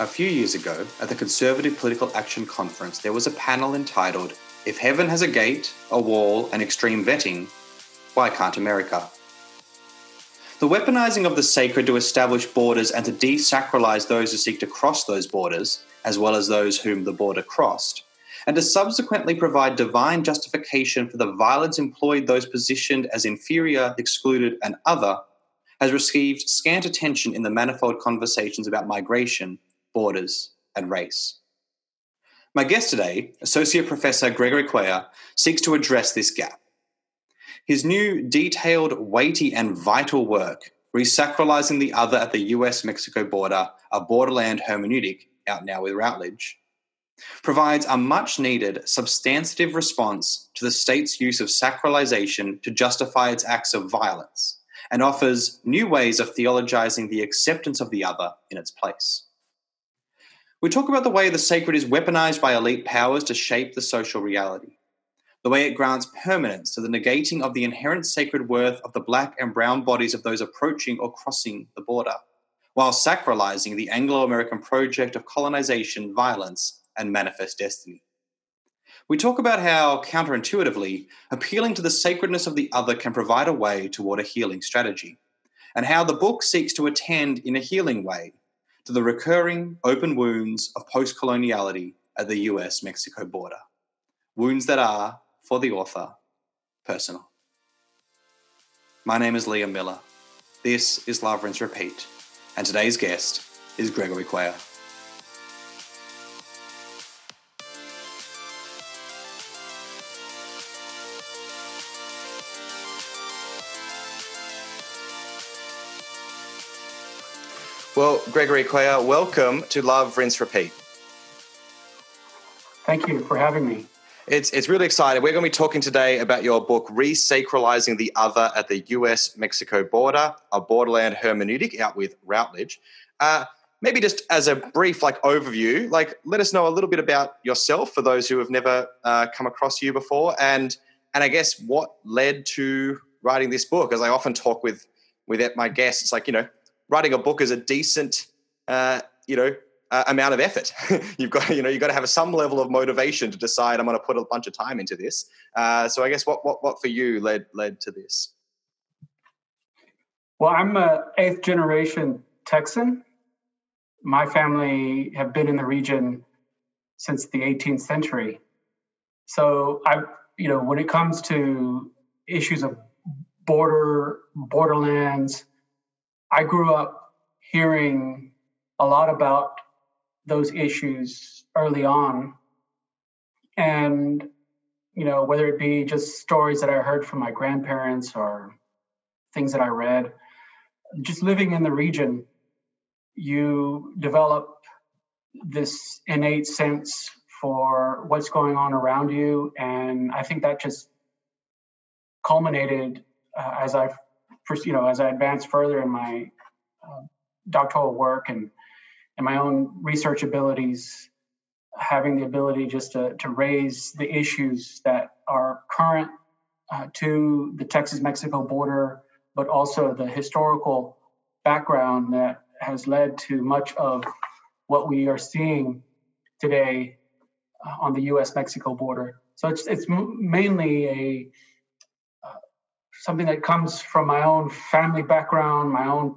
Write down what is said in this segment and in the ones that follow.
A few years ago, at the Conservative Political Action Conference, there was a panel entitled If Heaven Has a Gate, a Wall, and Extreme Vetting, Why Can't America? The weaponizing of the sacred to establish borders and to desacralize those who seek to cross those borders, as well as those whom the border crossed, and to subsequently provide divine justification for the violence employed those positioned as inferior, excluded, and other, has received scant attention in the manifold conversations about migration borders, and race. My guest today, Associate Professor Gregory Cuellar, seeks to address this gap. His new, detailed, weighty, and vital work, Resacralizing the Other at the US Mexico Border, a Borderland Hermeneutic, out now with Routledge, provides a much needed, substantive response to the state's use of sacralization to justify its acts of violence and offers new ways of theologizing the acceptance of the other in its place. We talk about the way the sacred is weaponized by elite powers to shape the social reality, the way it grants permanence to the negating of the inherent sacred worth of the black and brown bodies of those approaching or crossing the border, while sacralizing the Anglo American project of colonization, violence, and manifest destiny. We talk about how, counterintuitively, appealing to the sacredness of the other can provide a way toward a healing strategy, and how the book seeks to attend in a healing way to the recurring open wounds of post coloniality at the US Mexico border. Wounds that are, for the author, personal. My name is Liam Miller. This is Rinse Repeat, and today's guest is Gregory Cuellar. Well, Gregory Cuellar, welcome to Love, Rinse, Repeat. Thank you for having me. It's, it's really exciting. We're going to be talking today about your book, Resacralizing the Other at the US Mexico Border, a Borderland Hermeneutic, out with Routledge. Uh, maybe just as a brief like overview, like let us know a little bit about yourself for those who have never uh, come across you before, and and I guess what led to writing this book. As I often talk with with my guests, it's like you know writing a book is a decent, uh, you know, uh, amount of effort. you've got, you know, you've got to have some level of motivation to decide I'm going to put a bunch of time into this. Uh, so I guess what, what, what for you led led to this? Well, I'm a eighth generation Texan. My family have been in the region since the 18th century. So I, you know, when it comes to issues of border borderlands, I grew up hearing a lot about those issues early on. And, you know, whether it be just stories that I heard from my grandparents or things that I read, just living in the region, you develop this innate sense for what's going on around you. And I think that just culminated uh, as I've you know, as I advanced further in my uh, doctoral work and and my own research abilities, having the ability just to to raise the issues that are current uh, to the Texas-Mexico border, but also the historical background that has led to much of what we are seeing today uh, on the U.S.-Mexico border. So it's it's mainly a something that comes from my own family background, my own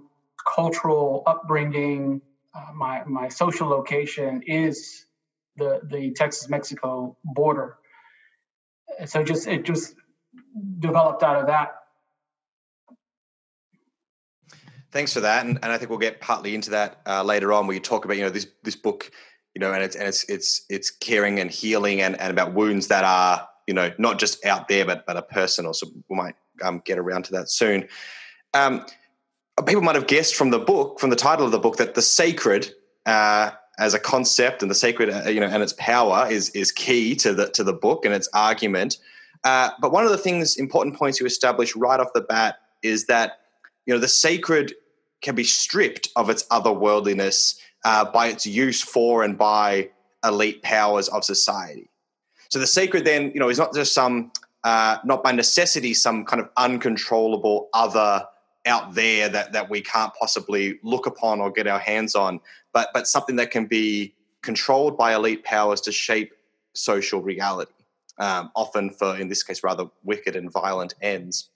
cultural upbringing, uh, my my social location is the the Texas Mexico border. So just it just developed out of that. Thanks for that, and, and I think we'll get partly into that uh, later on, where you talk about you know this this book, you know, and it's and it's it's it's caring and healing and, and about wounds that are you know not just out there but but are personal. So we might um, get around to that soon. Um, people might have guessed from the book, from the title of the book, that the sacred uh, as a concept and the sacred, uh, you know, and its power is is key to the to the book and its argument. Uh, but one of the things, important points you establish right off the bat is that you know the sacred can be stripped of its otherworldliness uh, by its use for and by elite powers of society. So the sacred then, you know, is not just some uh, not by necessity some kind of uncontrollable other out there that that we can't possibly look upon or get our hands on, but but something that can be controlled by elite powers to shape social reality, um, often for in this case rather wicked and violent ends.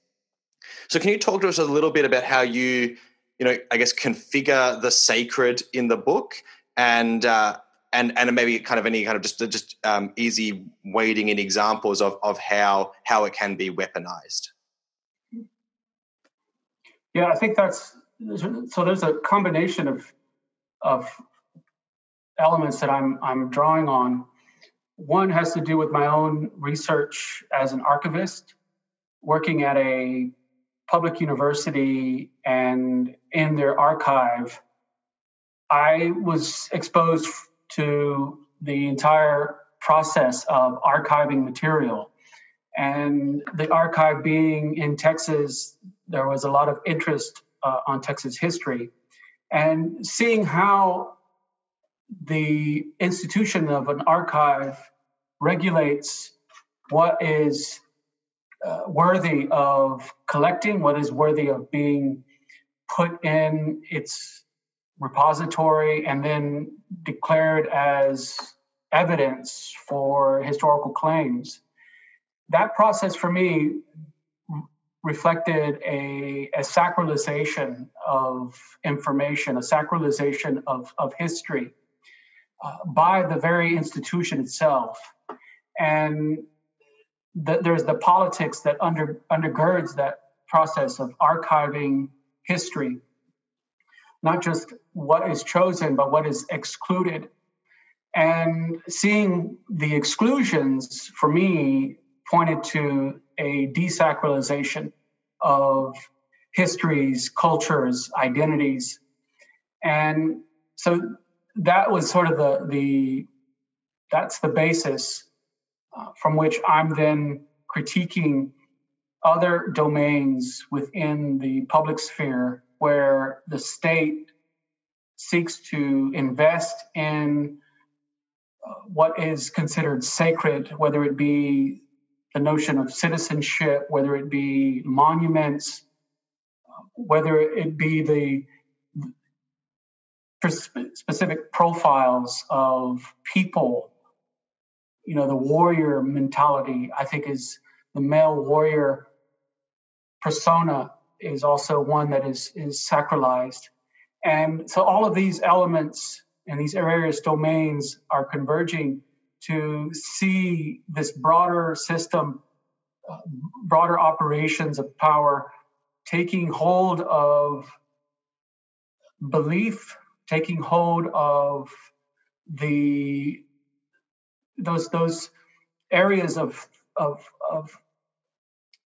So, can you talk to us a little bit about how you, you know, I guess configure the sacred in the book and uh, and and maybe kind of any kind of just just um, easy wading in examples of of how how it can be weaponized. Yeah, I think that's so. There's a combination of of elements that I'm I'm drawing on. One has to do with my own research as an archivist, working at a public university and in their archive. I was exposed to the entire process of archiving material. And the archive being in Texas, there was a lot of interest uh, on Texas history. And seeing how the institution of an archive regulates what is uh, worthy of collecting, what is worthy of being put in its repository and then declared as evidence for historical claims. That process for me reflected a, a sacralization of information, a sacralization of, of history uh, by the very institution itself. And the, there's the politics that under, undergirds that process of archiving history not just what is chosen, but what is excluded. And seeing the exclusions for me pointed to a desacralization of histories, cultures, identities. And so that was sort of the, the that's the basis uh, from which I'm then critiquing other domains within the public sphere where the state seeks to invest in what is considered sacred, whether it be the notion of citizenship, whether it be monuments, whether it be the specific profiles of people. You know, the warrior mentality, I think, is the male warrior persona is also one that is is sacralized. And so all of these elements and these various domains are converging to see this broader system, uh, broader operations of power taking hold of belief, taking hold of the those those areas of of of,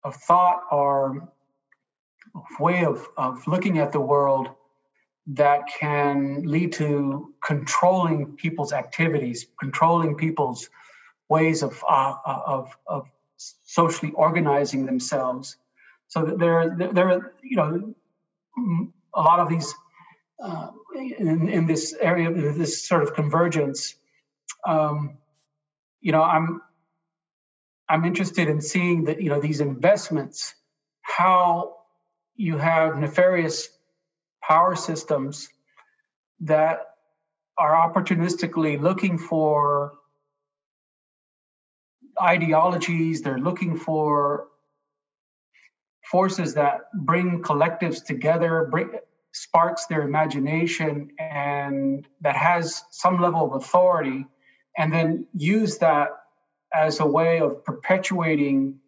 of thought are way of, of looking at the world that can lead to controlling people's activities, controlling people's ways of, uh, uh of, of socially organizing themselves. So that there, there are, you know, a lot of these uh, in, in this area, this sort of convergence. Um, you know, I'm I'm interested in seeing that you know these investments, how you have nefarious power systems that are opportunistically looking for ideologies, they're looking for forces that bring collectives together, bring, sparks their imagination, and that has some level of authority, and then use that as a way of perpetuating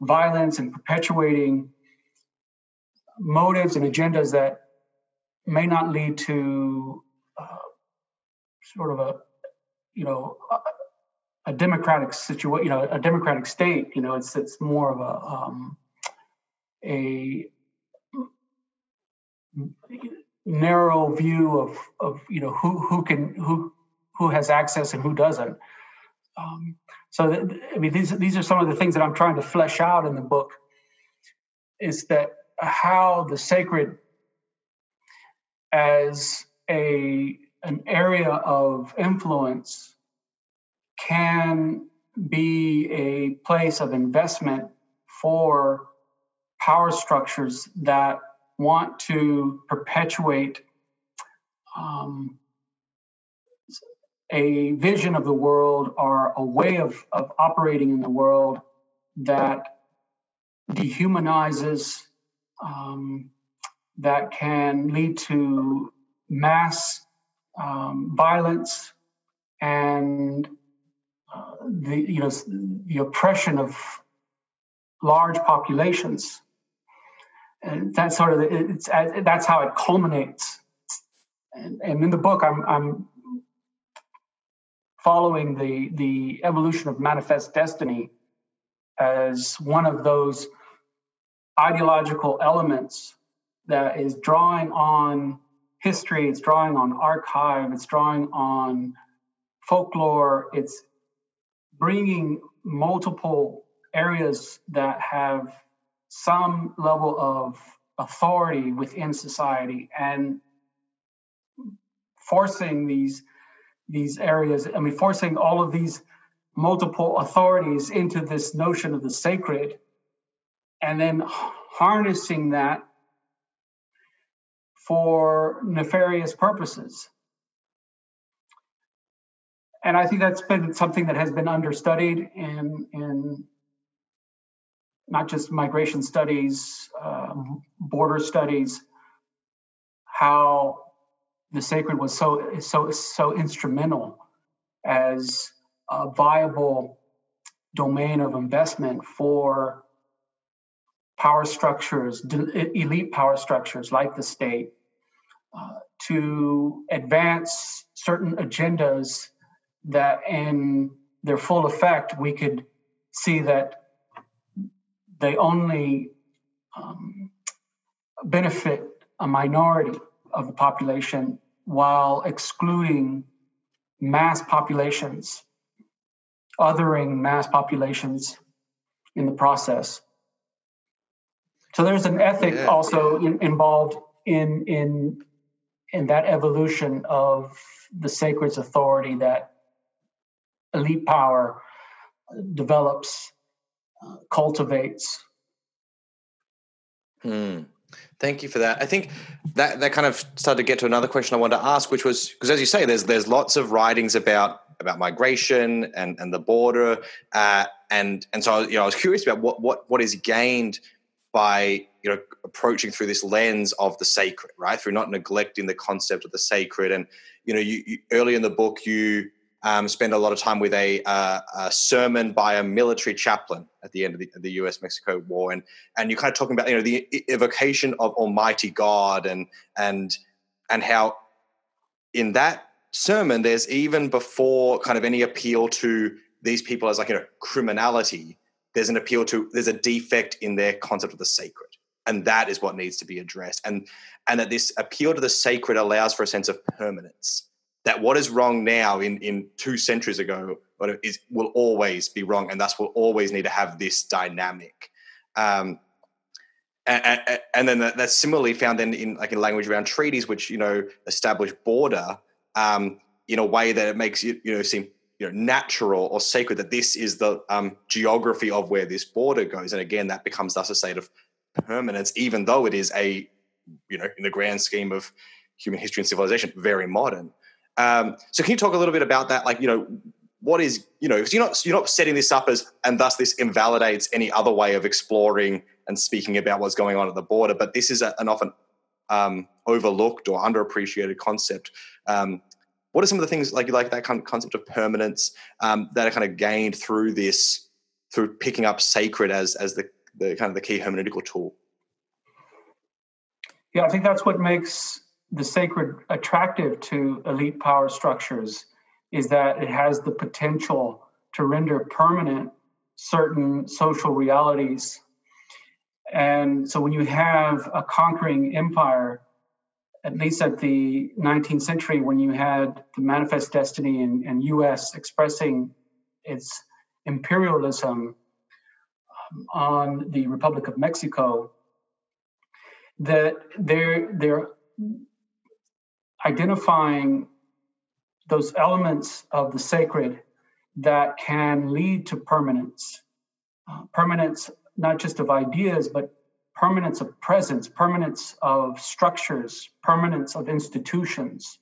violence and perpetuating motives and agendas that may not lead to uh, sort of a you know a, a democratic situation you know a democratic state. You know it's it's more of a um, a narrow view of of you know who who can who who has access and who doesn't. Um, so i mean these these are some of the things that i'm trying to flesh out in the book is that how the sacred as a an area of influence can be a place of investment for power structures that want to perpetuate um, a vision of the world or a way of, of operating in the world that dehumanizes, um, that can lead to mass um, violence and uh, the you know the oppression of large populations. And that's sort of it's that's how it culminates. And, and in the book i'm i'm following the the evolution of manifest destiny as one of those ideological elements that is drawing on history it's drawing on archive it's drawing on folklore it's bringing multiple areas that have some level of authority within society and forcing these these areas i mean forcing all of these multiple authorities into this notion of the sacred and then harnessing that for nefarious purposes. And i think that's been something that has been understudied in in not just migration studies, um, border studies, how the sacred was so so so instrumental as a viable domain of investment for power structures, elite power structures like the state, uh, to advance certain agendas that, in their full effect, we could see that they only um, benefit a minority of the population while excluding mass populations, othering mass populations in the process. So there's an ethic yeah. also in, involved in in in that evolution of the sacred's authority that elite power develops cultivates. Hmm. Thank you for that. I think that that kind of started to get to another question I wanted to ask, which was because, as you say, there's there's lots of writings about about migration and and the border, uh, and and so you know I was curious about what what what is gained by you know approaching through this lens of the sacred, right? Through not neglecting the concept of the sacred, and you know, you, you early in the book you um, spend a lot of time with a, uh, a, sermon by a military chaplain at the end of the, the U.S. Mexico War, and and you're kind of talking about you know the evocation of Almighty God and and and how in that sermon there's even before kind of any appeal to these people as like you know criminality, there's an appeal to there's a defect in their concept of the sacred, and that is what needs to be addressed, and and that this appeal to the sacred allows for a sense of permanence. That what is wrong now in, in two centuries ago is will always be wrong, and thus will always need to have this dynamic. Um, and, and, then that's similarly found then in like in language around treaties, which you know establish border um, in a way that it makes you you know seem you know natural or sacred that this is the um, geography of where this border goes, and again that becomes thus a state of permanence, even though it is a you know in the grand scheme of human history and civilization very modern. Um, so can you talk a little bit about that? Like, you know, what is, you know, you're not, you're not setting this up as, and thus this invalidates any other way of exploring and speaking about what's going on at the border, but this is a, an often um, overlooked or underappreciated concept. Um, what are some of the things like like that kind of concept of permanence um, that are kind of gained through this through picking up sacred as as the, the kind of the key hermeneutical tool? Yeah, I think that's what makes the sacred attractive to elite power structures is that it has the potential to render permanent certain social realities. And so when you have a conquering empire, at least at the 19th century, when you had the Manifest Destiny and, and US expressing its imperialism um, on the Republic of Mexico, that they're they're identifying those elements of the sacred that can lead to permanence. Uh, permanence, not just of ideas, but permanence of presence, permanence of structures, permanence of institutions.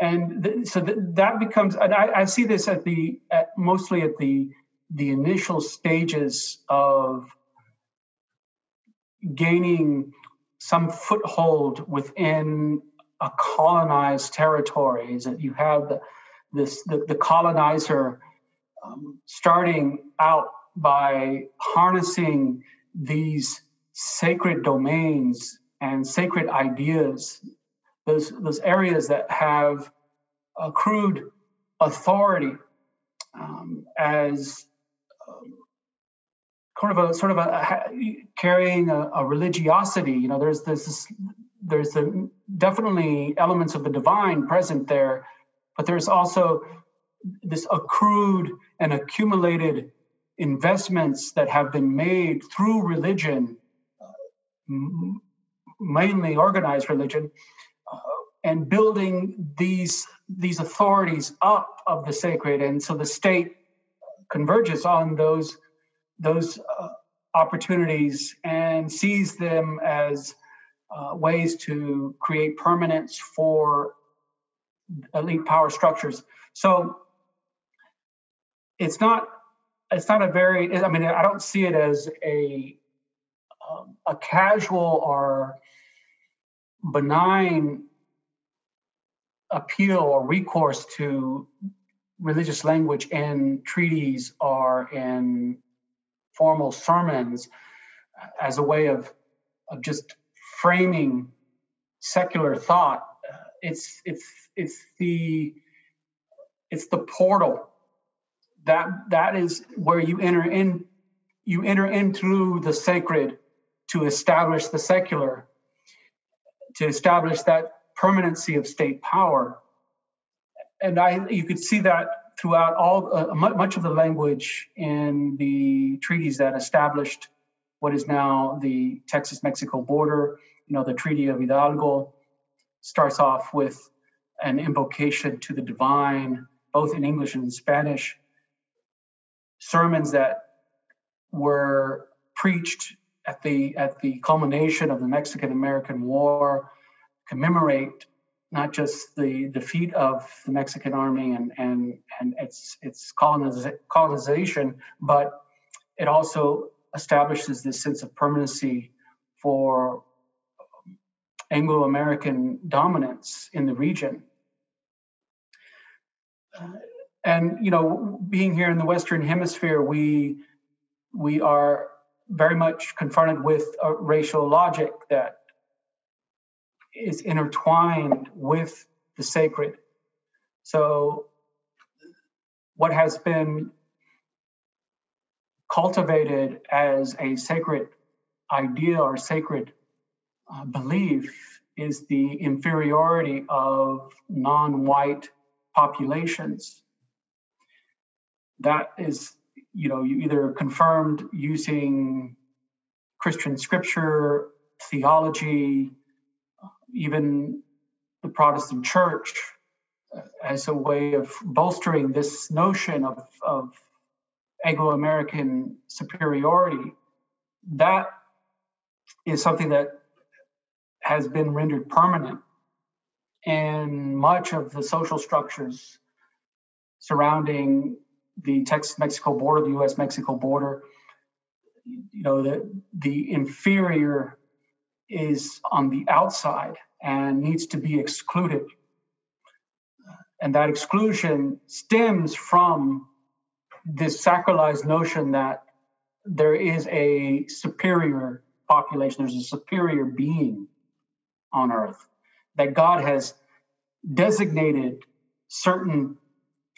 And so th- that becomes, and I, I, see this at the, at mostly at the, the initial stages of gaining some foothold within a colonized territory is that you have the, this the, the colonizer um, starting out by harnessing these sacred domains and sacred ideas those those areas that have accrued authority um, as um, kind of a sort of a, a carrying a, a, religiosity. You know, there's this there's the, definitely elements of the divine present there, but there's also this accrued and accumulated investments that have been made through religion, mainly organized religion, uh, and building these these authorities up of the sacred, and so the state converges on those those uh, opportunities and sees them as uh, ways to create permanence for elite power structures. So it's not it's not a very I mean I don't see it as a a casual or benign appeal or recourse to religious language in treaties or in formal sermons as a way of, of just framing secular thought. It's it's it's the it's the portal that that is where you enter in you enter in through the sacred to establish the secular to establish that permanency of state power and i you could see that throughout all uh, much of the language in the treaties that established what is now the Texas-Mexico border. You know, the Treaty of Hidalgo starts off with an invocation to the divine, both in English and in Spanish. Sermons that were preached at the at the culmination of the Mexican American War commemorate not just the defeat of the Mexican army and and and its its colonization, but it also establishes this sense of permanency for Anglo American dominance in the region. Uh, and you know, being here in the Western Hemisphere, we we are very much confronted with a racial logic that is intertwined with the sacred. So, what has been cultivated as a sacred idea or sacred uh, belief is the inferiority of non white populations. That is, you know, you either confirmed using Christian scripture, theology, even the Protestant church uh, as a way of bolstering this notion of, of Anglo American superiority, that is something that has been rendered permanent in much of the social structures surrounding the Texas Mexico border, the US Mexico border. You know, the, the inferior is on the outside and needs to be excluded. And that exclusion stems from this sacralized notion that there is a superior population, there's a superior being on earth, that God has designated certain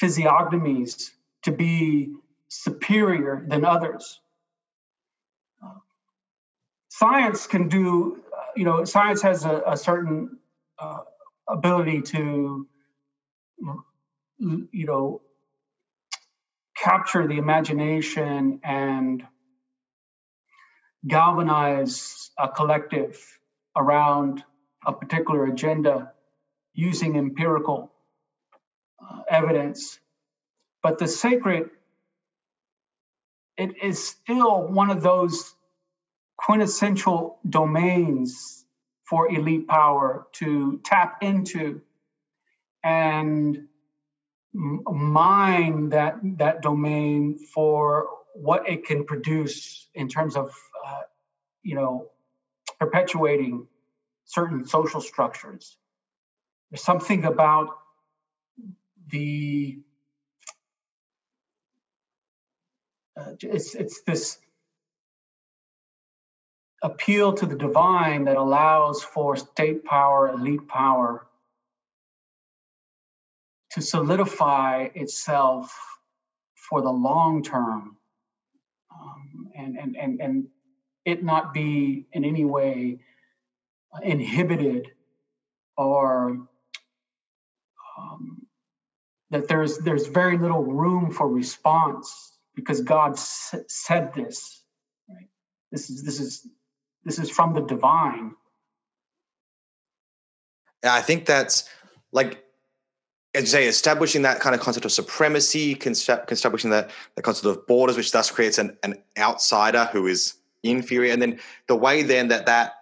physiognomies to be superior than others science can do, you know, science has a, a certain uh, ability to, you know, capture the imagination and galvanize a collective around a particular agenda using empirical uh, evidence. But the sacred, it is still one of those quintessential domains for elite power to tap into and mine that that domain for what it can produce in terms of uh, you know perpetuating certain social structures. There's something about the uh, it's it's this appeal to the divine that allows for state power elite power to solidify itself for the long term um, and, and, and, and it not be in any way inhibited or um, that there's there's very little room for response because God s- said this. Right? This is this is this is from the divine. I think that's like as you say, establishing that kind of concept of supremacy, concept, establishing that the concept of borders, which thus creates an, an outsider who is inferior, and then the way then that that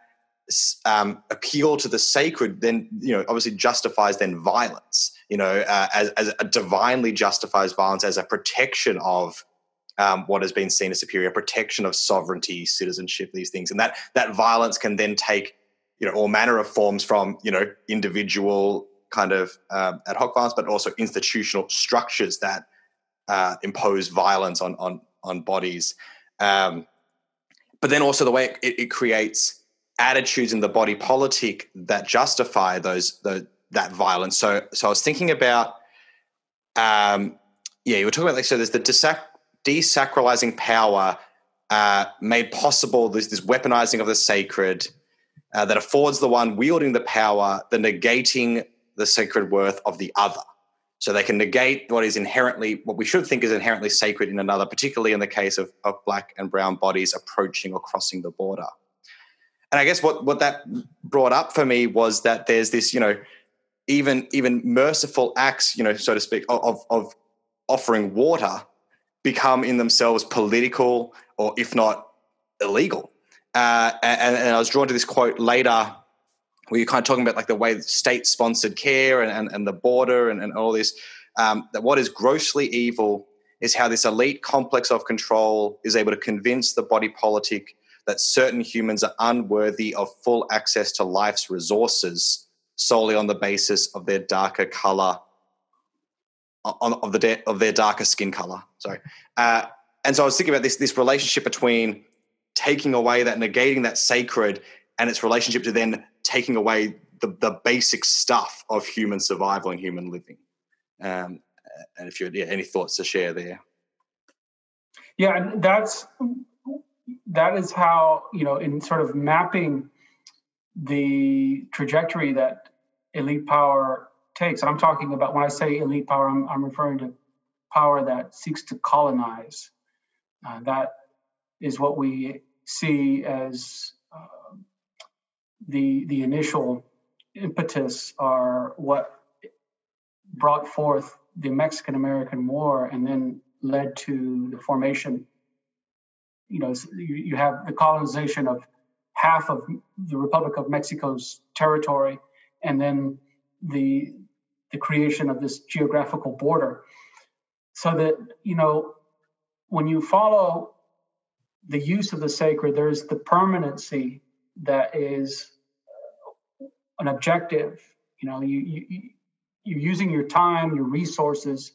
um, appeal to the sacred then you know obviously justifies then violence you know uh, as, as a divinely justifies violence as a protection of um, what has been seen as superior protection of sovereignty citizenship these things and that that violence can then take you know all manner of forms from you know individual kind of um, ad hoc violence, but also institutional structures that uh, impose violence on on on bodies. Um, but then also the way it, it, creates attitudes in the body politic that justify those the, that violence. So so I was thinking about, um, yeah, you were talking about like so there's the desacralizing power uh, made possible this, this weaponizing of the sacred. Uh, that affords the one wielding the power the negating the sacred worth of the other. So they can negate what is inherently, what we should think is inherently sacred in another, particularly in the case of, of black and brown bodies approaching or crossing the border. And I guess what, what that brought up for me was that there's this, you know, even even merciful acts, you know, so to speak, of, of offering water become in themselves political or if not illegal. Uh, and, and I was drawn to this quote later where you're kind of talking about like the way state sponsored care and, and, and, the border and, all this, um, that what is grossly evil is how this elite complex of control is able to convince the body politic that certain humans are unworthy of full access to life's resources solely on the basis of their darker color, on, of, the de- of their darker skin color. Sorry. Uh, and so I was thinking about this, this relationship between taking away that, negating that sacred and its relationship to then taking away the, the basic stuff of human survival and human living. Um, and if you had yeah, any thoughts to share there. Yeah, that's that is how you know in sort of mapping the trajectory that elite power takes. I'm talking about when I say elite power, I'm, I'm referring to power that seeks to colonize. Uh, that is what we see as uh, the the initial impetus are what brought forth the Mexican American War and then led to the formation. You know, you, you have the colonization of half of the Republic of Mexico's territory, and then the the creation of this geographical border. So that you know, when you follow the use of the sacred, there's the permanency that is an objective. You know, you, you you're using your time, your resources.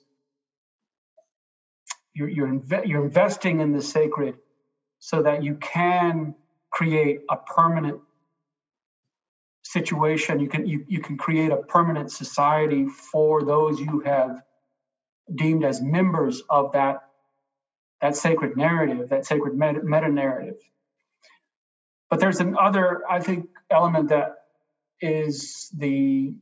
You're you're, inve- you're investing in the sacred, so that you can create a permanent situation. You can you, you can create a permanent society for those you have deemed as members of that that sacred narrative, that sacred meta narrative. But there's another, I think, element that is the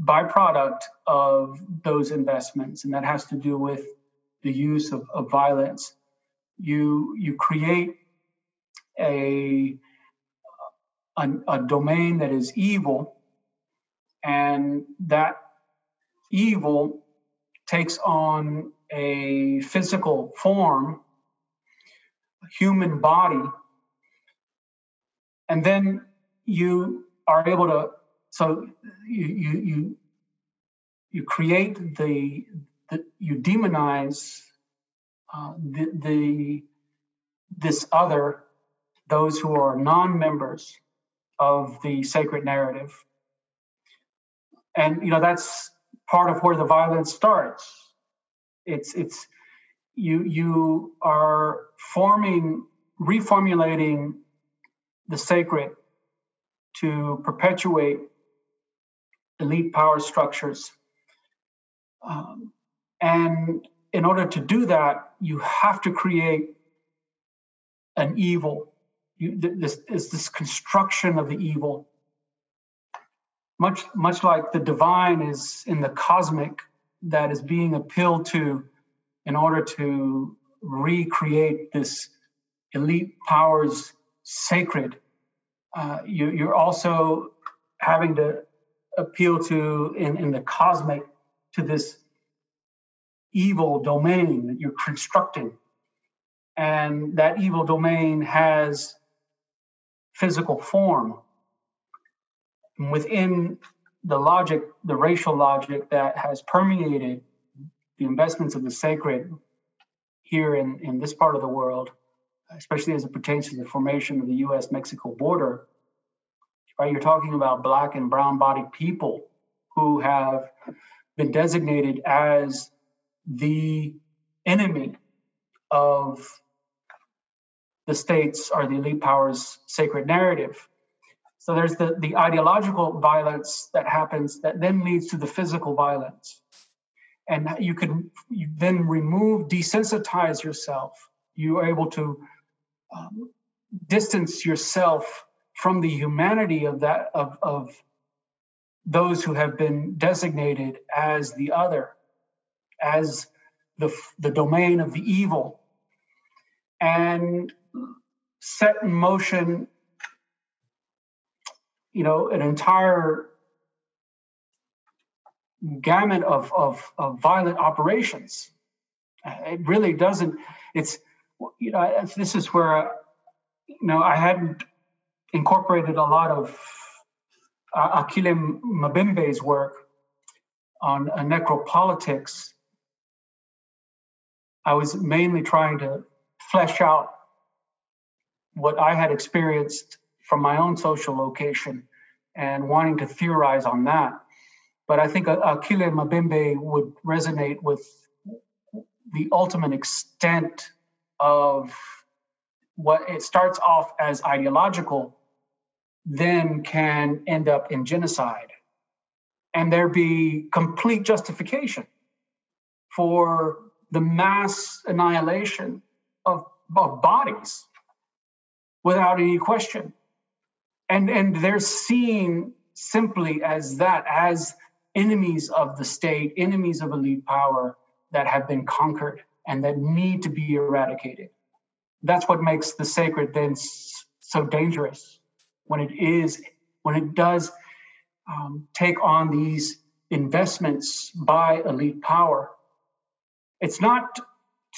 byproduct of those investments, and that has to do with the use of, of violence. You you create a, a a domain that is evil, and that evil takes on a physical form, a human body and then you are able to so you you you, you create the, the you demonize uh, the, the this other those who are non-members of the sacred narrative. And you know that's part of where the violence starts. It's it's you you are forming reformulating the sacred to perpetuate elite power structures. Um, and in order to do that you have to create an evil you, this is this construction of the evil. Much much like the divine is in the cosmic that is being appealed to in order to recreate this elite powers sacred. Uh, you, you're also having to appeal to in, in the cosmic to this evil domain that you're constructing. And that evil domain has physical form within the logic, the racial logic that has permeated the investments of the sacred here in, in this part of the world, especially as it pertains to the formation of the US Mexico border, right? You're talking about black and brown bodied people who have been designated as the enemy of the states or the elite powers' sacred narrative. So there's the, the ideological violence that happens that then leads to the physical violence. And you can you then remove, desensitize yourself. You are able to um, distance yourself from the humanity of that of, of those who have been designated as the other, as the, the domain of the evil, and set in motion you know, an entire gamut of, of, of violent operations. It really doesn't, it's, you know, this is where, you know, I hadn't incorporated a lot of uh, Achille Mbembe's work on uh, necropolitics. I was mainly trying to flesh out what I had experienced from my own social location and wanting to theorize on that. But I think uh, Achille Mbembe would resonate with the ultimate extent of what it starts off as ideological, then can end up in genocide. And there be complete justification for the mass annihilation of, of bodies without any question. And and they're seen simply as that as enemies of the state enemies of elite power that have been conquered and that need to be eradicated. That's what makes the sacred then so dangerous when it is when it does um, take on these investments by elite power. It's not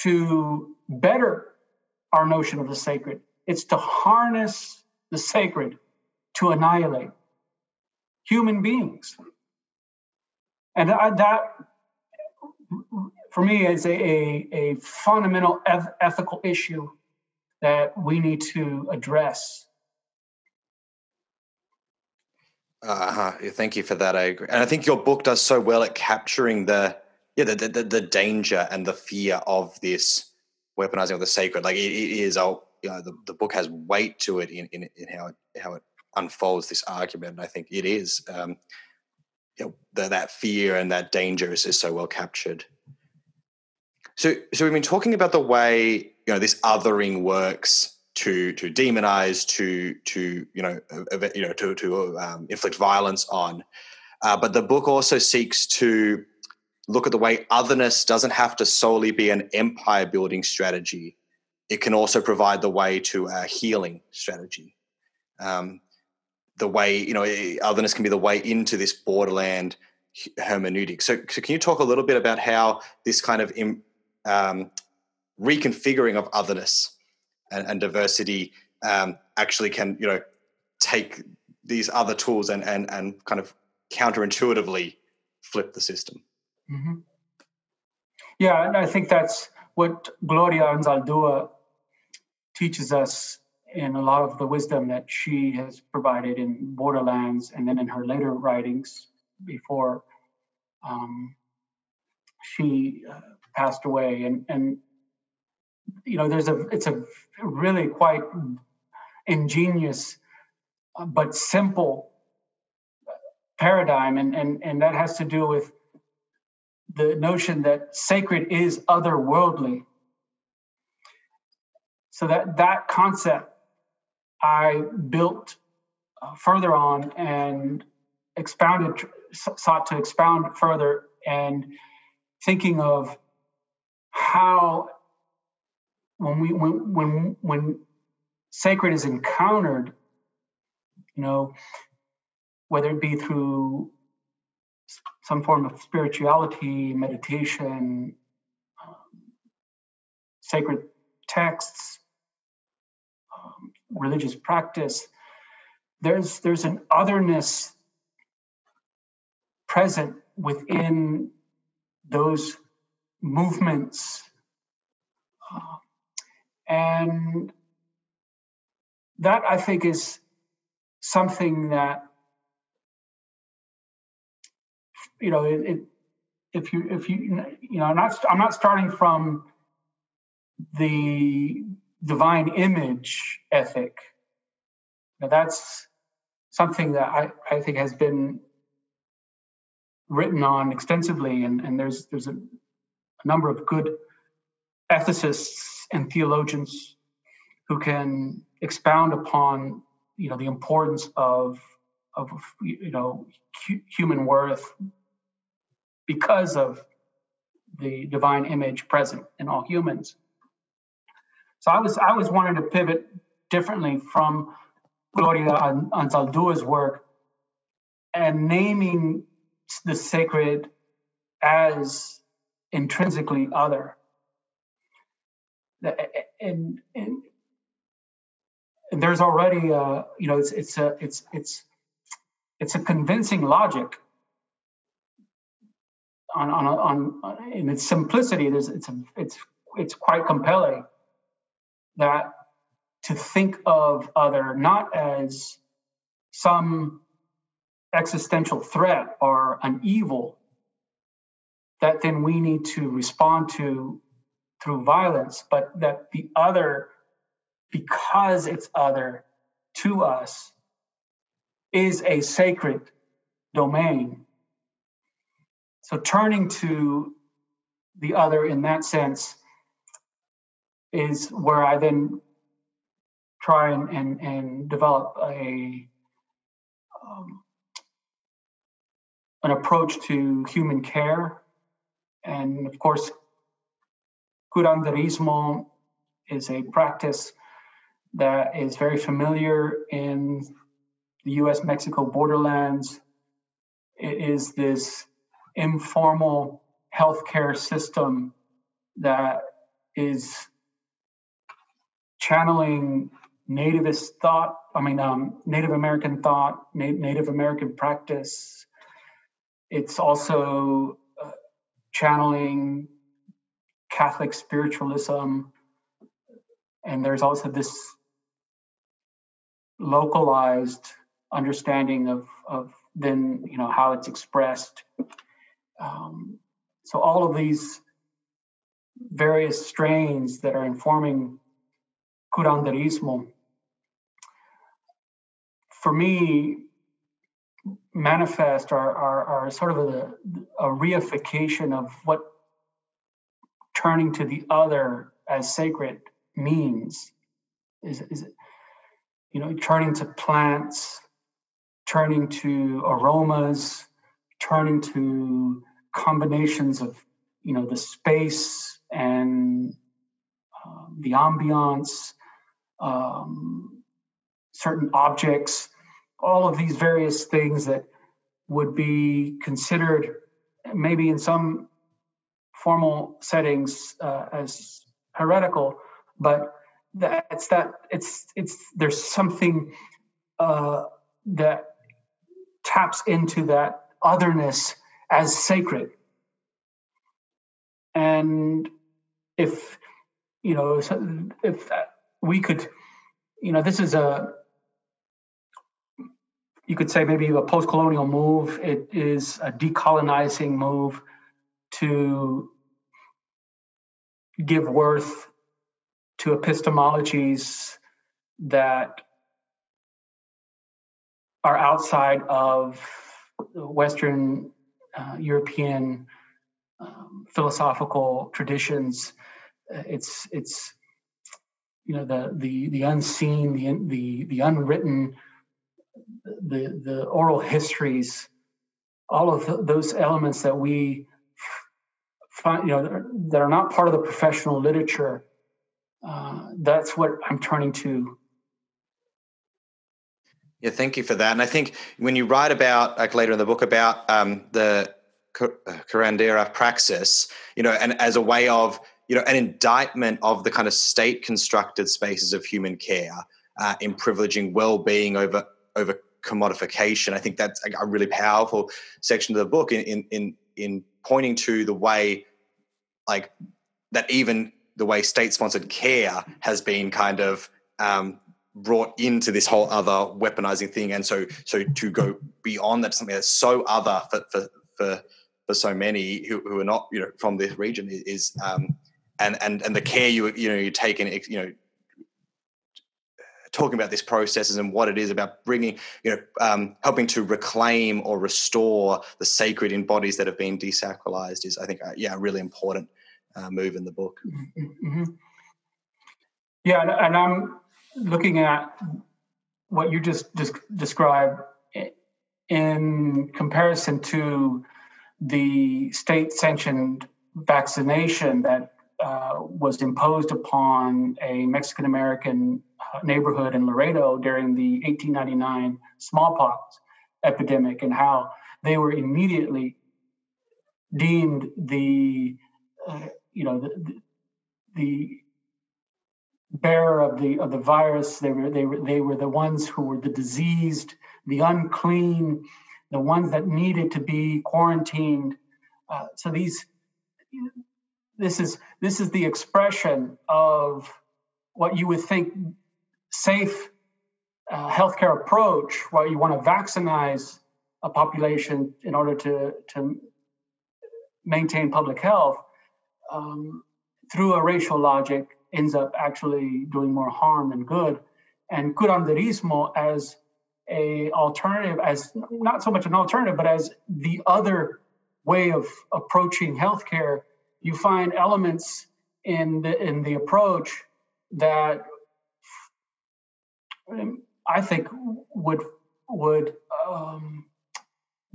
to better our notion of the sacred it's to harness the sacred to annihilate human beings. And that, for me, is a, a, a fundamental eth- ethical issue that we need to address. Uh-huh. Thank you for that. I agree, and I think your book does so well at capturing the yeah the the, the danger and the fear of this weaponizing of the sacred. Like it, it is, oh, you know, the, the book has weight to it in, in, in how it how it unfolds this argument. And I think it is um, you know, the, that fear and that danger is, is so well captured. So, so we've been talking about the way you know this othering works to to demonize, to to you know you know to to um, inflict violence on. Uh, but the book also seeks to look at the way otherness doesn't have to solely be an empire building strategy. It can also provide the way to a healing strategy. Um, the way you know otherness can be the way into this borderland hermeneutic. So, so can you talk a little bit about how this kind of um, reconfiguring of otherness and, and diversity um, actually can you know take these other tools and and and kind of counterintuitively flip the system. Mm-hmm. Yeah, and I think that's what Gloria Anzaldúa teaches us in a lot of the wisdom that she has provided in Borderlands and then in her later writings before um, she uh, passed away. And, and, you know, there's a, it's a really quite ingenious uh, but simple paradigm. And, and, and that has to do with the notion that sacred is otherworldly. So that that concept I built uh, further on and expounded, sought to expound further, and thinking of how when we when when when sacred is encountered, you know, whether it be through some form of spirituality, meditation, um, sacred texts, religious practice, there's there's an otherness present within those movements, uh, and that I think is something that you know it, it, if you if you you know I'm not I'm not starting from the divine image ethic. Now that's something that I, I think has been written on extensively, and, and there's there's a, a number of good ethicists and theologians who can expound upon you know the importance of of you know human worth because of the divine image present in all humans. So I was I was wanting to pivot differently from Gloria Anzaldúa's work and naming the sacred as intrinsically other. And, and, and there's already a, you know it's it's a it's it's it's a convincing logic on on on in its simplicity. It's it's it's quite compelling that to think of other not as some existential threat or an evil that then we need to respond to through violence, but that the other, because it's other to us, is a sacred domain. So turning to the other in that sense is where I then try and, and, and develop a um, an approach to human care. And of course, curanderismo is a practice that is very familiar in the US Mexico borderlands. It is this informal healthcare system that is channeling nativist thought, I mean, um, Native American thought, Na- Native American practice. It's also uh, channeling Catholic spiritualism. And there's also this localized understanding of, of then, you know, how it's expressed. Um, so all of these various strains that are informing curanderismo, for me, manifest are, are, are sort of a, a reification of what turning to the other as sacred means. Is, is you know, turning to plants, turning to aromas, turning to combinations of, you know, the space and uh, the ambiance, um, certain objects, all of these various things that would be considered maybe in some formal settings uh, as heretical, but that's that it's it's there's something uh, that taps into that otherness as sacred. And if you know, if we could, you know, this is a you could say maybe a post-colonial move. It is a decolonizing move to give worth to epistemologies that are outside of Western uh, European um, philosophical traditions. It's it's you know the the the unseen, the the the unwritten, the the oral histories, all of those elements that we find you know that are not part of the professional literature. Uh, that's what I'm turning to yeah, thank you for that. And I think when you write about, like later in the book, about um, the curandera praxis, you know, and as a way of, you know, an indictment of the kind of state constructed spaces of human care uh, in privileging well being over over commodification. I think that's a really powerful section of the book in in in, in pointing to the way, like, that even the way state sponsored care has been kind of um, brought into this whole other weaponizing thing and so so to go beyond that something that's so other for for for, for so many who, who are not you know from this region is um and and and the care you you know you take in you know talking about these processes and what it is about bringing you know um, helping to reclaim or restore the sacred in bodies that have been desacralized is i think uh, yeah a really important uh, move in the book mm-hmm. mm-hmm. yeah and, and i'm looking at what you just, just described in comparison to the state sanctioned vaccination that uh, was imposed upon a Mexican American uh, neighborhood in Laredo during the 1899 smallpox epidemic, and how they were immediately deemed the uh, you know the, the, bearer of the of the virus. They were they were they were the ones who were the diseased, the unclean, the ones that needed to be quarantined. Uh, so these this is this is the expression of what you would think safe uh, healthcare approach, where you want to vaccinize a population in order to to maintain public health um, through a racial logic ends up actually doing more harm than good. And curanderismo as a alternative, as not so much an alternative, but as the other way of approaching healthcare, you find elements in the in the approach that I think would would um,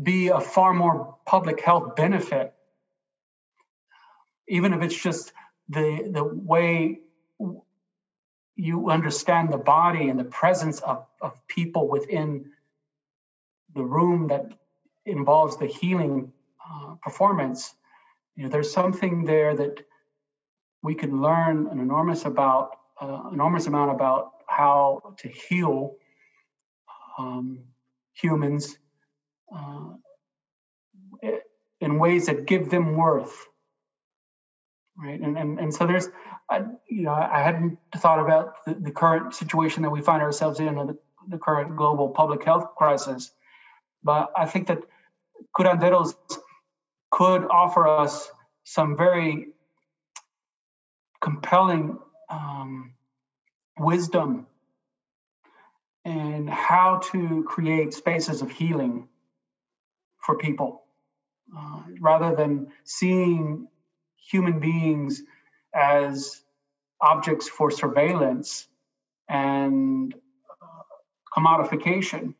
be a far more public health benefit, even if it's just the the way you understand the body and the presence of, of people within the room that involves the healing uh, performance you know there's something there that we can learn an enormous about uh, enormous amount about how to heal um, humans uh, in ways that give them worth right? And and, and so there's I, you know i hadn't thought about the, the current situation that we find ourselves in the, the current global public health crisis but i think that curanderos could offer us some very compelling um, wisdom and how to create spaces of healing for people uh, rather than seeing human beings as objects for surveillance and uh, commodification,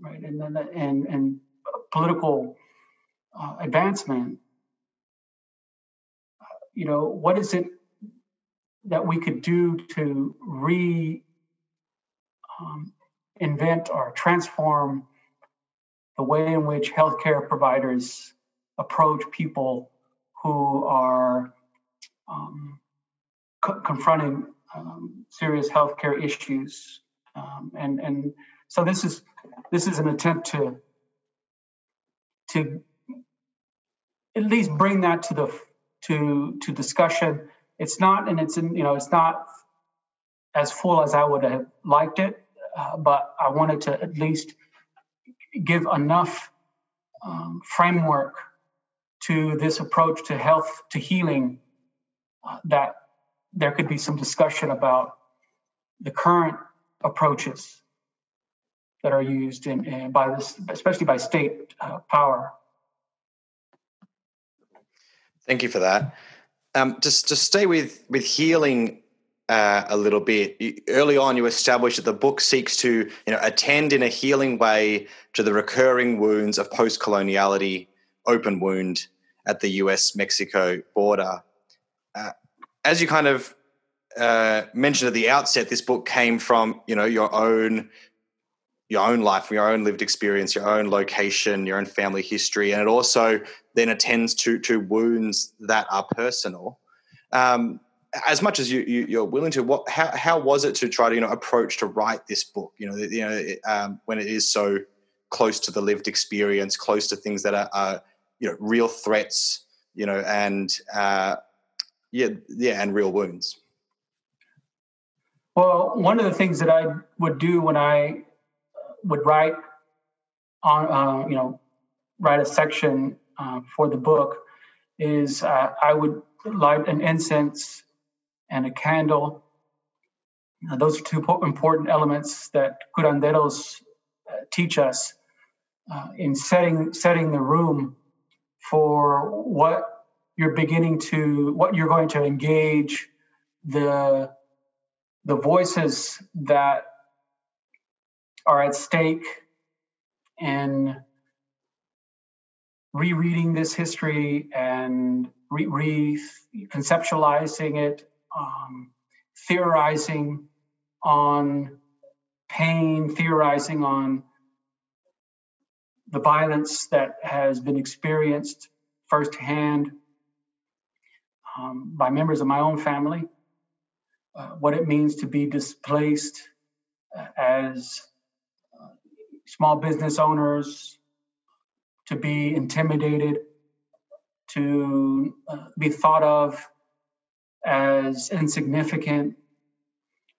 right? And then and and political uh, advancement. You know, what is it that we could do to re um, invent or transform the way in which healthcare providers approach people who are um, co- confronting um, serious healthcare issues. Um, and, and so this is this is an attempt to to at least bring that to the to to discussion. It's not, and it's in, you know, it's not as full as I would have liked it, uh, but I wanted to at least give enough um, framework to this approach to health to healing uh, that there could be some discussion about the current approaches that are used in, in by this, especially by state uh, power. Thank you for that. Um, just to stay with with healing uh, a little bit. early on, you established that the book seeks to you know attend in a healing way to the recurring wounds of post coloniality, open wound at the U.S. Mexico border. Uh, as you kind of uh, mentioned at the outset, this book came from you know your own your own life, your own lived experience, your own location, your own family history, and it also then attends to to wounds that are personal. Um, as much as you, you are willing to, what how how was it to try to you know approach to write this book? You know, you know um, when it is so close to the lived experience, close to things that are, are you know real threats, you know, and uh, yeah, yeah, and real wounds. Well, one of the things that I would do when I would write on, uh, you know, write a section uh, for the book is uh, I would light an incense and a candle. those are two important elements that curanderos uh, teach us uh, in setting setting the room for what you're beginning to what you're going to engage the the voices that are at stake in rereading this history and re, conceptualizing it, um, theorizing on pain, theorizing on the violence that has been experienced firsthand um, by members of my own family, uh, what it means to be displaced uh, as small business owners to be intimidated, to uh, be thought of as insignificant,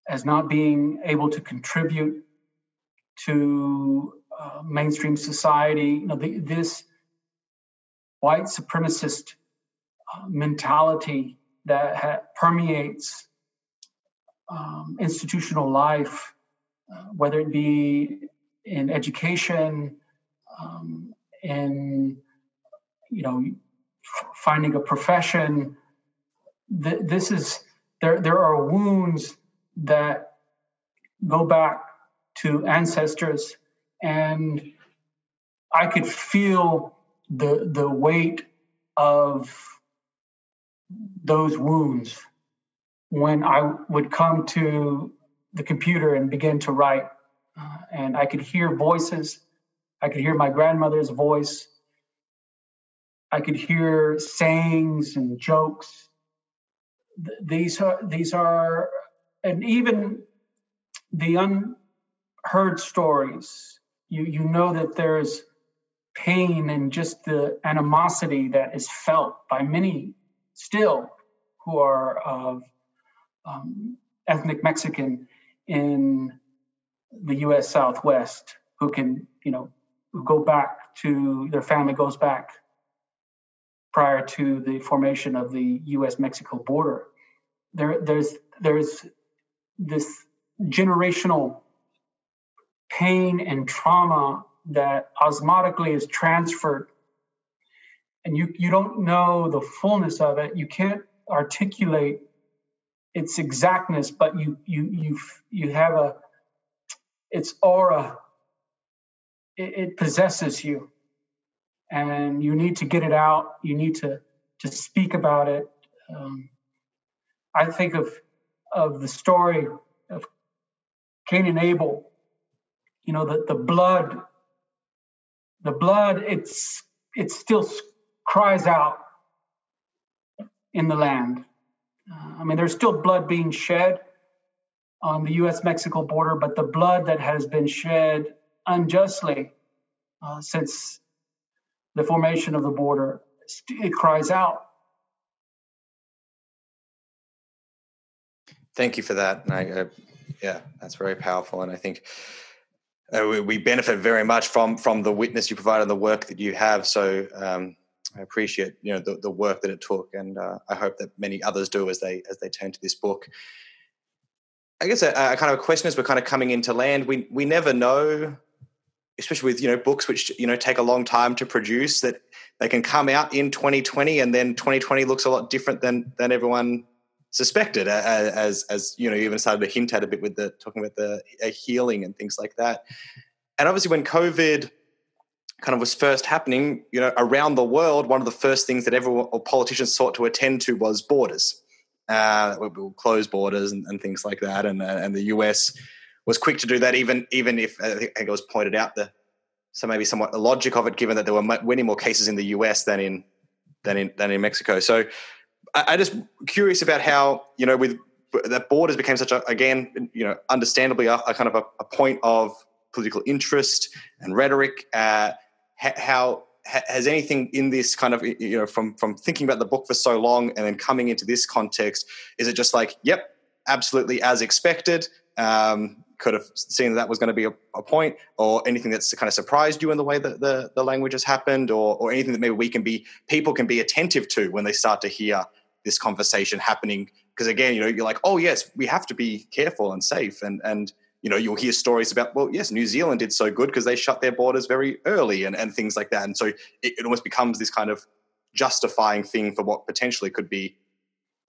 as not being able to contribute to uh, mainstream society. You know, the, this white supremacist uh, mentality that ha- permeates um, institutional life, uh, whether it be in education, um, in you know finding a profession. Th- this is there. There are wounds that go back to ancestors, and I could feel the the weight of those wounds when I would come to the computer and begin to write uh, and I could hear voices. I could hear my grandmother's voice. I could hear sayings and jokes. Th- these are these are, and even the unheard stories. You you know that there's pain and just the animosity that is felt by many still who are of um, ethnic Mexican in the U.S. Southwest who can, you know, go back to their family goes back prior to the formation of the U.S.-Mexico border. There, there's there's this generational pain and trauma that osmotically is transferred and you you don't know the fullness of it you can't articulate its exactness but you you you you have a its aura it, it, possesses you. And you need to get it out. You need to to speak about it. Um, i think of of the story of cain and abel. You know the, the blood the blood it's it still cries out in the land. Uh, i mean there's still blood being shed on the US Mexico border, but the blood that has been shed unjustly uh, since the formation of the border, it cries out. Thank you for that. And I, uh, yeah, that's very powerful, and I think uh, we, we, benefit very much from from the witness you provide and the work that you have. So um, I appreciate you know the, the work that it took, and uh, I hope that many others do as they as they turn to this book. I guess a, a, kind of a question as we're kind of coming into land. We we never know, especially with you know books which you know take a long time to produce, that they can come out in 2020 and then 2020 looks a lot different than than everyone suspected. As as you know, you even started to hint at a bit with the talking about the healing and things like that. And obviously, when COVID kind of was first happening, you know, around the world, one of the first things that everyone or politicians sought to attend to was borders uh, we'll close borders and, and, things like that. And, uh, and the US was quick to do that, even even if I think it was pointed out the so maybe somewhat the logic of it, given that there were many more cases in the US than in than in than in Mexico. So I, I just curious about how you know with that borders became such a again you know understandably a, a kind of a, a, point of political interest and rhetoric. Uh, how has anything in this kind of you know from from thinking about the book for so long and then coming into this context is it just like yep absolutely as expected um, could have seen that, that was going to be a, a, point or anything that's kind of surprised you in the way that the, the language has happened or, or anything that maybe we can be people can be attentive to when they start to hear this conversation happening? Because again you know you're like oh yes we have to be careful and safe and and you know, you'll hear stories about, well, yes, New Zealand did so good because they shut their borders very early and, and things like that. And so it, it almost becomes this kind of justifying thing for what potentially could be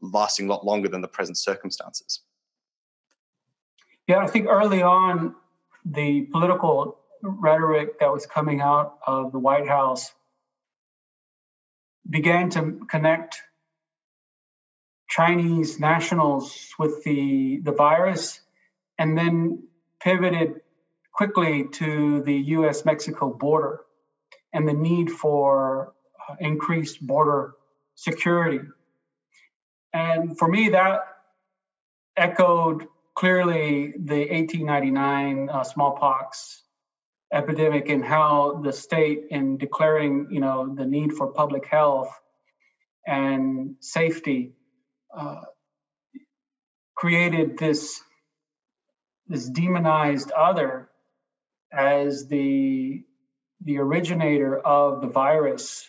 lasting a lot longer than the present circumstances. Yeah, I think early on, the political rhetoric that was coming out of the White House began to connect Chinese nationals with the, the virus and then pivoted quickly to the US Mexico border and the need for uh, increased border security. And for me, that echoed clearly the 1899 uh, smallpox epidemic and how the state, in declaring, you know, the need for public health and safety, uh, created this this demonized other as the the originator of the virus.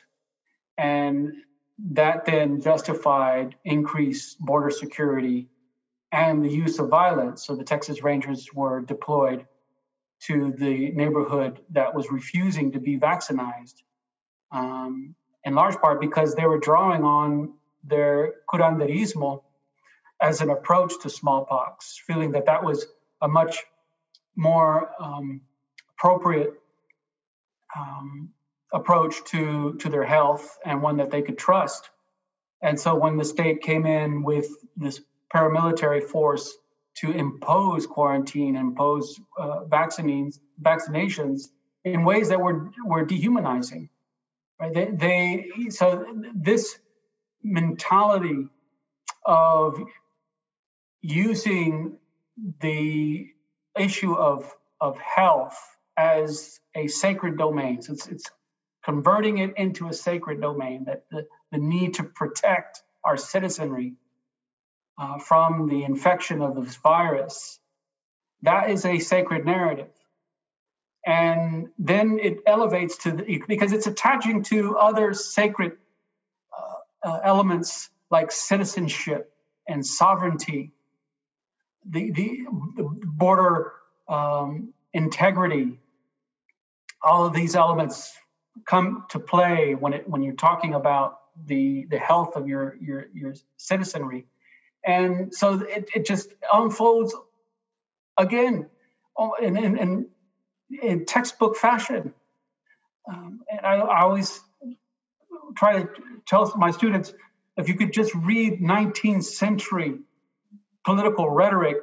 And that then justified increased border security and the use of violence. So the texas rangers were deployed to the neighborhood that was refusing to be vaccinated um, in large part because they were drawing on their curanderismo as an approach to smallpox feeling that that was a much more um, appropriate um, approach to to their health and one that they could trust. And so when the state came in with this paramilitary force to impose quarantine, impose uh, vaccines, vaccinations in ways that were were dehumanizing, right? They, they so this mentality of using the issue of of health as a sacred domain. So it's, it's converting it into a sacred domain, that the, the need to protect our citizenry uh, from the infection of this virus, that is a sacred narrative. And then it elevates to the, because it's attaching to other sacred uh, uh, elements like citizenship and sovereignty the, the, the border um, integrity, all of these elements come to play when it when you're talking about the the health of your your your citizenry, and so it, it just unfolds again oh, in in, in, in textbook fashion. Um, and I, I always try to tell my students if you could just read 19th century political rhetoric,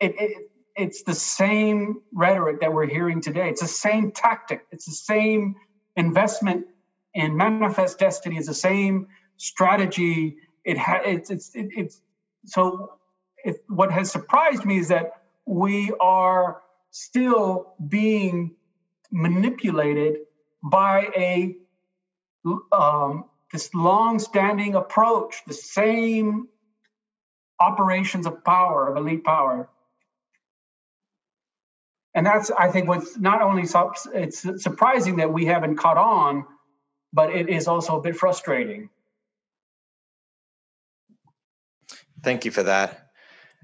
it, it, it's the same rhetoric that we're hearing today. It's the same tactic. It's the same investment in manifest destiny. It's the same strategy. It ha- it's it's it, it's so what has surprised me is that we are still being manipulated by a um, this long-standing approach, the same operations of power, of elite power. And that's, I think, what's not only it's surprising that we haven't caught on, but it is also a bit frustrating. Thank you for that.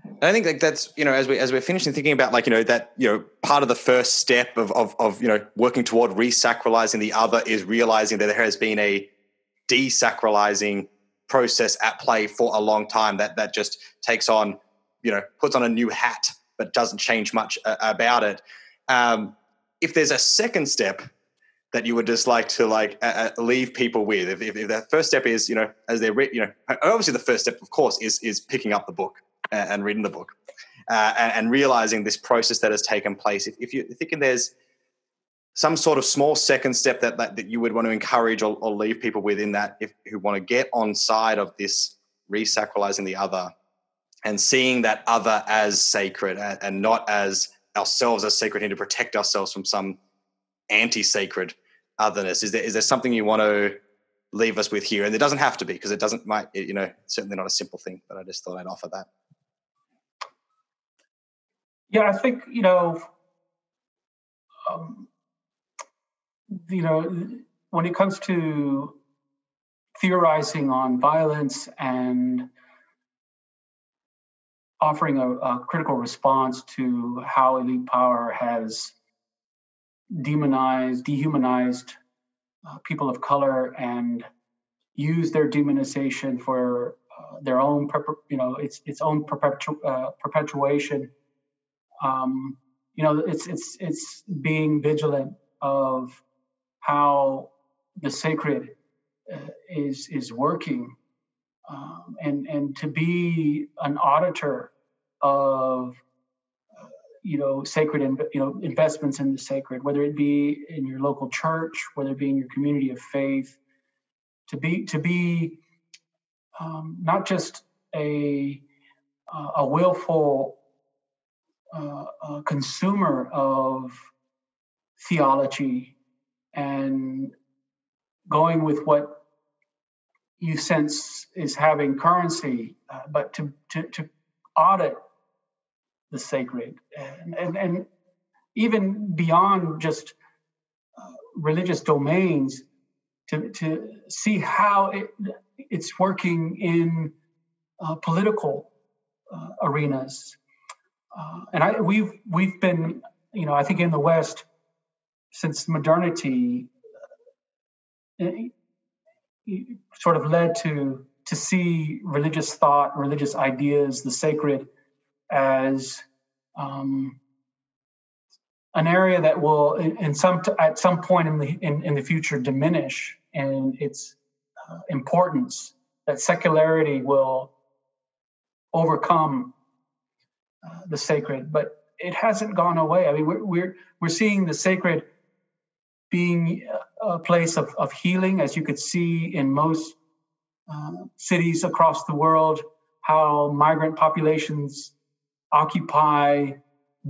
And I think like that's you know as we as we're finishing thinking about like you know that you know part of the first step of of, of you know working toward resacralizing the other is realizing that there has been a desacralizing process at play for a long time that that just takes on you know puts on a new hat but doesn't change much uh, about it. Um, if there's a second step that you would just like to like uh, uh, leave people with if, if, if that first step is you know as they're re- you know obviously the first step of course is is picking up the book and, and reading the book uh, and, and, realizing this process that has taken place. If, if you're thinking there's some sort of small second step that, that, that you would want to encourage or, or leave people within that if, who want to get on side of this resacralizing the other and seeing that other as sacred and, and not as ourselves as sacred and to protect ourselves from some anti-sacred otherness. Is there is there something you want to leave us with here? And it doesn't have to be because it doesn't might you know certainly not a simple thing but i just thought i'd offer that. Yeah i think you know um, you know, when it comes to theorizing on violence and offering a, a, critical response to how elite power has demonized, dehumanized uh, people of color and used their demonization for uh, their own, you know, its its own perpetu- uh, perpetuation. Um, you know, it's it's it's being vigilant of how the sacred uh, is is working, um, and and to be an auditor of uh, you know sacred in, you know investments in the sacred, whether it be in your local church, whether it be in your community of faith, to be to be um, not just a uh, a willful uh, consumer of theology and going with what you sense is having currency, uh, but to, to, to audit the sacred and, and, and even beyond just uh, religious domains to, to see how it, it's working in uh, political uh, arenas. Uh, and I, we've, we've been, you know, I think in the West, since modernity uh, sort of led to to see religious thought, religious ideas, the sacred as um, an area that will, in, in some at some point in the in, in the future, diminish in its uh, importance. That secularity will overcome uh, the sacred, but it hasn't gone away. I mean, we're we're we're seeing the sacred being a place of, of healing, as you could see in most uh, cities across the world, how migrant populations occupy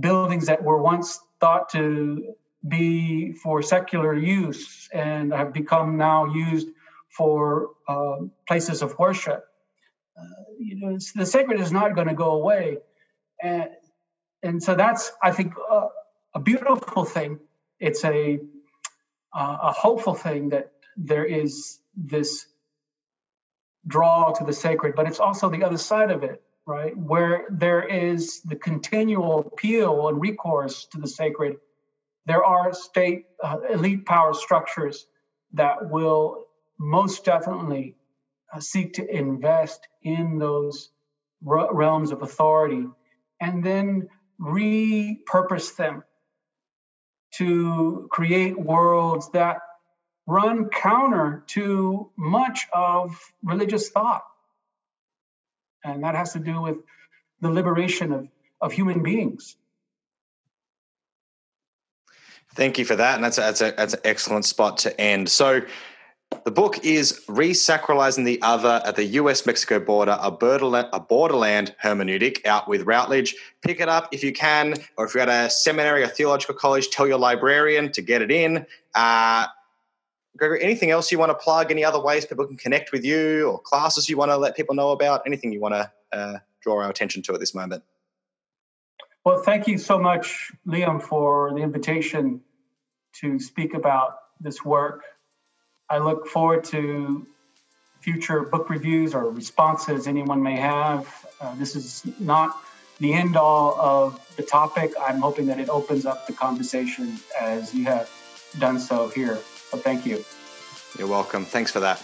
buildings that were once thought to be for secular use and have become now used for uh, places of worship. Uh, you know, the sacred is not going to go away, and and so that's I think uh, a beautiful thing. It's a uh, a hopeful thing that there is this draw to the sacred, but it's also the other side of it, right? Where there is the continual appeal and recourse to the sacred, there are state uh, elite power structures that will most definitely uh, seek to invest in those realms of authority and then repurpose them to create worlds that run counter to much of religious thought. And that has to do with the liberation of, of human beings. Thank you for that. And that's, a, that's, a, that's an excellent spot to end. So, The book is Resacralizing the Other at the US Mexico Border, a borderland, a borderland hermeneutic out with Routledge. Pick it up if you can, or if you're at a seminary or theological college, tell your librarian to get it in. Uh, Gregory, anything else you want to plug? Any other ways people can connect with you or classes you want to let people know about? Anything you want to uh, draw our attention to at this moment? Well, thank you so much, Liam, for the invitation to speak about this work. I look forward to future book reviews or responses anyone may have. Uh, this is not the end all of the topic. I'm hoping that it opens up the conversation as you have done so here. So thank you. You're welcome. Thanks for that.